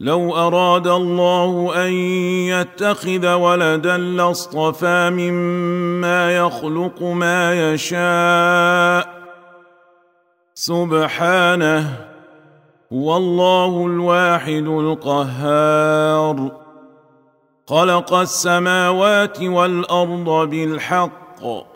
لو أراد الله أن يتخذ ولدا لاصطفى مما يخلق ما يشاء. سبحانه هو الله الواحد القهار. خلق السماوات والأرض بالحق.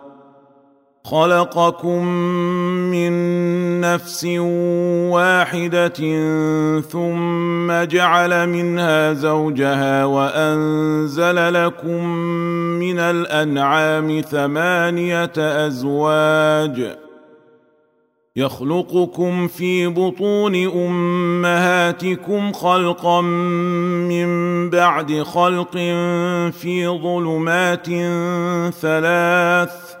خلقكم من نفس واحدة ثم جعل منها زوجها وأنزل لكم من الأنعام ثمانية أزواج يخلقكم في بطون أمهاتكم خلقا من بعد خلق في ظلمات ثلاث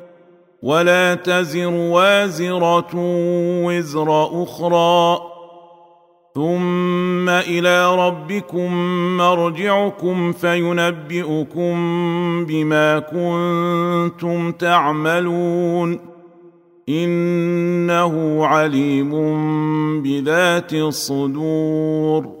ولا تزر وازرة وزر أخرى. ثم إلى ربكم مرجعكم فينبئكم بما كنتم تعملون. إنه عليم بذات الصدور.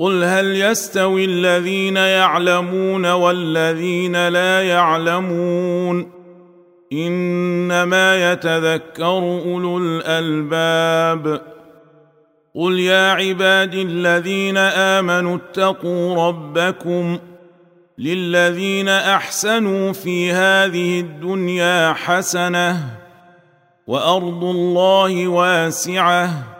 قل هل يستوي الذين يعلمون والذين لا يعلمون انما يتذكر اولو الالباب قل يا عباد الذين امنوا اتقوا ربكم للذين احسنوا في هذه الدنيا حسنه وارض الله واسعه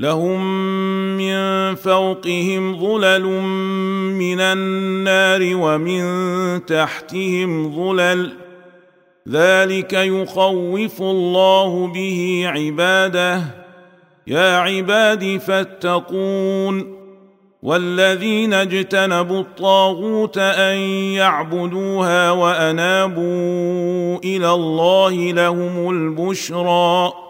لهم من فوقهم ظلل من النار ومن تحتهم ظلل. ذلك يخوف الله به عباده. يا عباد فاتقون. والذين اجتنبوا الطاغوت أن يعبدوها وأنابوا إلى الله لهم البشرى.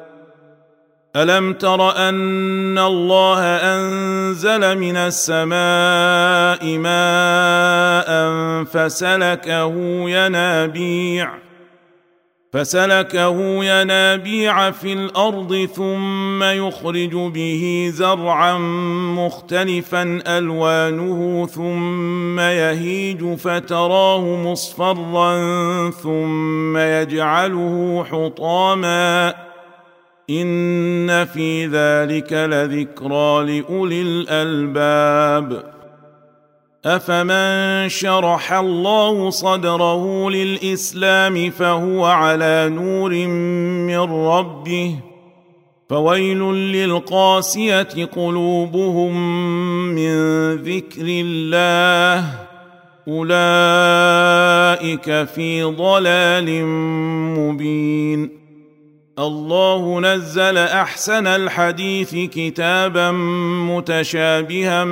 ألم تر أن الله أنزل من السماء ماء فسلكه ينابيع فسلكه ينابيع في الأرض ثم يخرج به زرعا مختلفا ألوانه ثم يهيج فتراه مصفرا ثم يجعله حطاما. ان في ذلك لذكرى لاولي الالباب افمن شرح الله صدره للاسلام فهو على نور من ربه فويل للقاسيه قلوبهم من ذكر الله اولئك في ضلال مبين الله نزل أحسن الحديث كتابا متشابها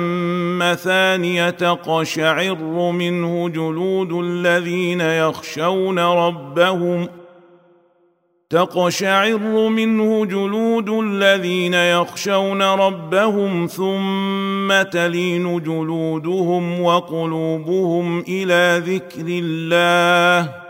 مثانيه تقشعر منه جلود الذين يخشون ربهم تقشعر منه جلود الذين يخشون ربهم ثم تلين جلودهم وقلوبهم إلى ذكر الله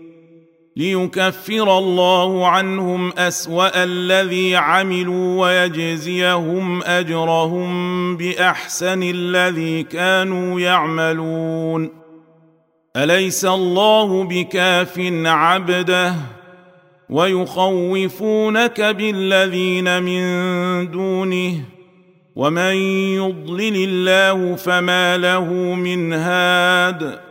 ليكفر الله عنهم أسوأ الذي عملوا ويجزيهم أجرهم بأحسن الذي كانوا يعملون. أليس الله بكاف عبده؟ ويخوفونك بالذين من دونه. ومن يضلل الله فما له من هاد؟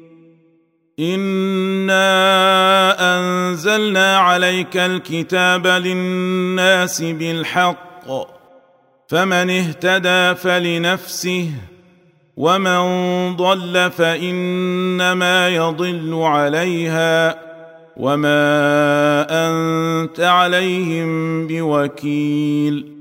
انا انزلنا عليك الكتاب للناس بالحق فمن اهتدى فلنفسه ومن ضل فانما يضل عليها وما انت عليهم بوكيل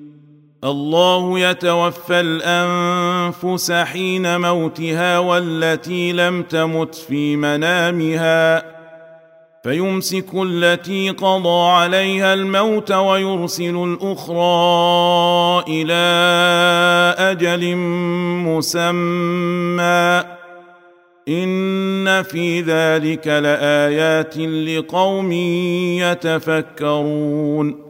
الله يتوفى الأنفس حين موتها والتي لم تمت في منامها فيمسك التي قضى عليها الموت ويرسل الأخرى إلى أجل مسمى. إن في ذلك لآيات لقوم يتفكرون.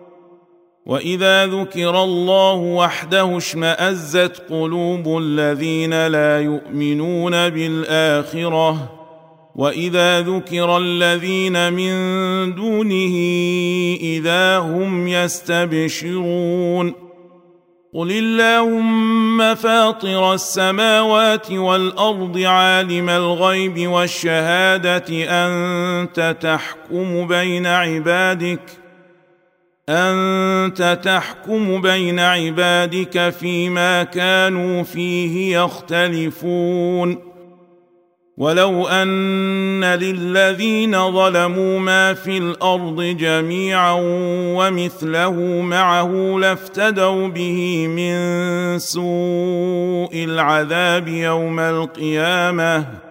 واذا ذكر الله وحده اشمازت قلوب الذين لا يؤمنون بالاخره واذا ذكر الذين من دونه اذا هم يستبشرون قل اللهم فاطر السماوات والارض عالم الغيب والشهاده انت تحكم بين عبادك أنت تحكم بين عبادك فيما كانوا فيه يختلفون. ولو أن للذين ظلموا ما في الأرض جميعا ومثله معه لافتدوا به من سوء العذاب يوم القيامة.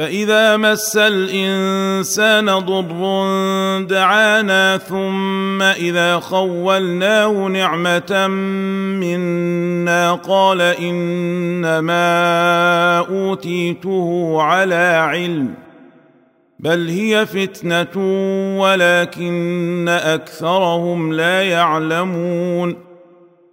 فإذا مس الإنسان ضر دعانا ثم إذا خولناه نعمة منا قال إنما أوتيته على علم بل هي فتنة ولكن أكثرهم لا يعلمون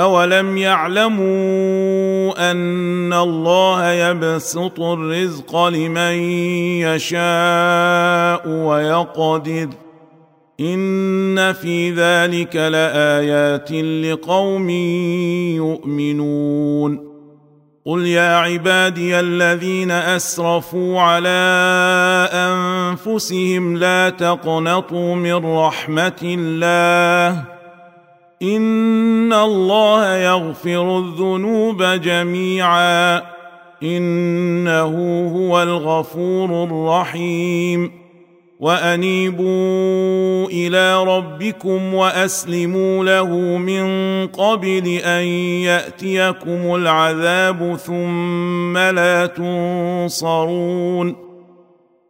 اولم يعلموا ان الله يبسط الرزق لمن يشاء ويقدر ان في ذلك لايات لقوم يؤمنون قل يا عبادي الذين اسرفوا على انفسهم لا تقنطوا من رحمه الله ان الله يغفر الذنوب جميعا انه هو الغفور الرحيم وانيبوا إلى ربكم واسلموا له من قبل ان ياتيكم العذاب ثم لا تنصرون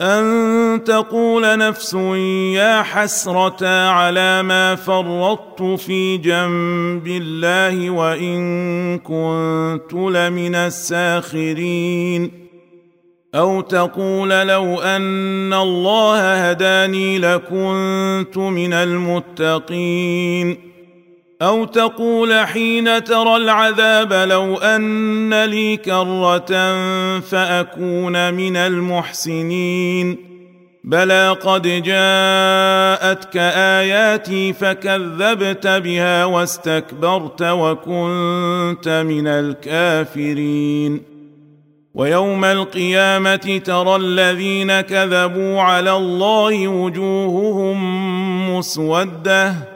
أن تقول نفس يا حسرة على ما فرطت في جنب الله وإن كنت لمن الساخرين. أو تقول لو أن الله هداني لكنت من المتقين. أو تقول حين ترى العذاب لو أن لي كرة فأكون من المحسنين. بلى قد جاءتك آياتي فكذبت بها واستكبرت وكنت من الكافرين. ويوم القيامة ترى الذين كذبوا على الله وجوههم مسودة.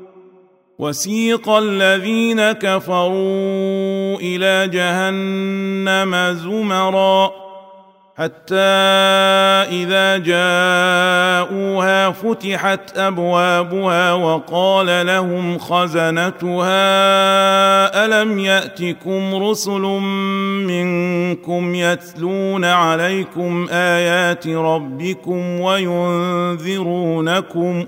وسيق الذين كفروا إلى جهنم زمرا حتى إذا جاءوها فتحت أبوابها وقال لهم خزنتها ألم يأتكم رسل منكم يتلون عليكم آيات ربكم وينذرونكم ۖ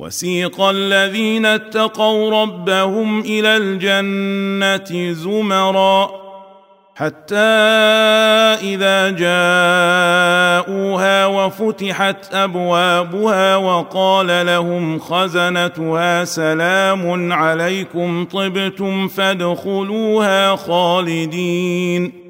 وسيق الذين اتقوا ربهم إلى الجنة زمرا حتى إذا جاءوها وفتحت أبوابها وقال لهم خزنتها سلام عليكم طبتم فادخلوها خالدين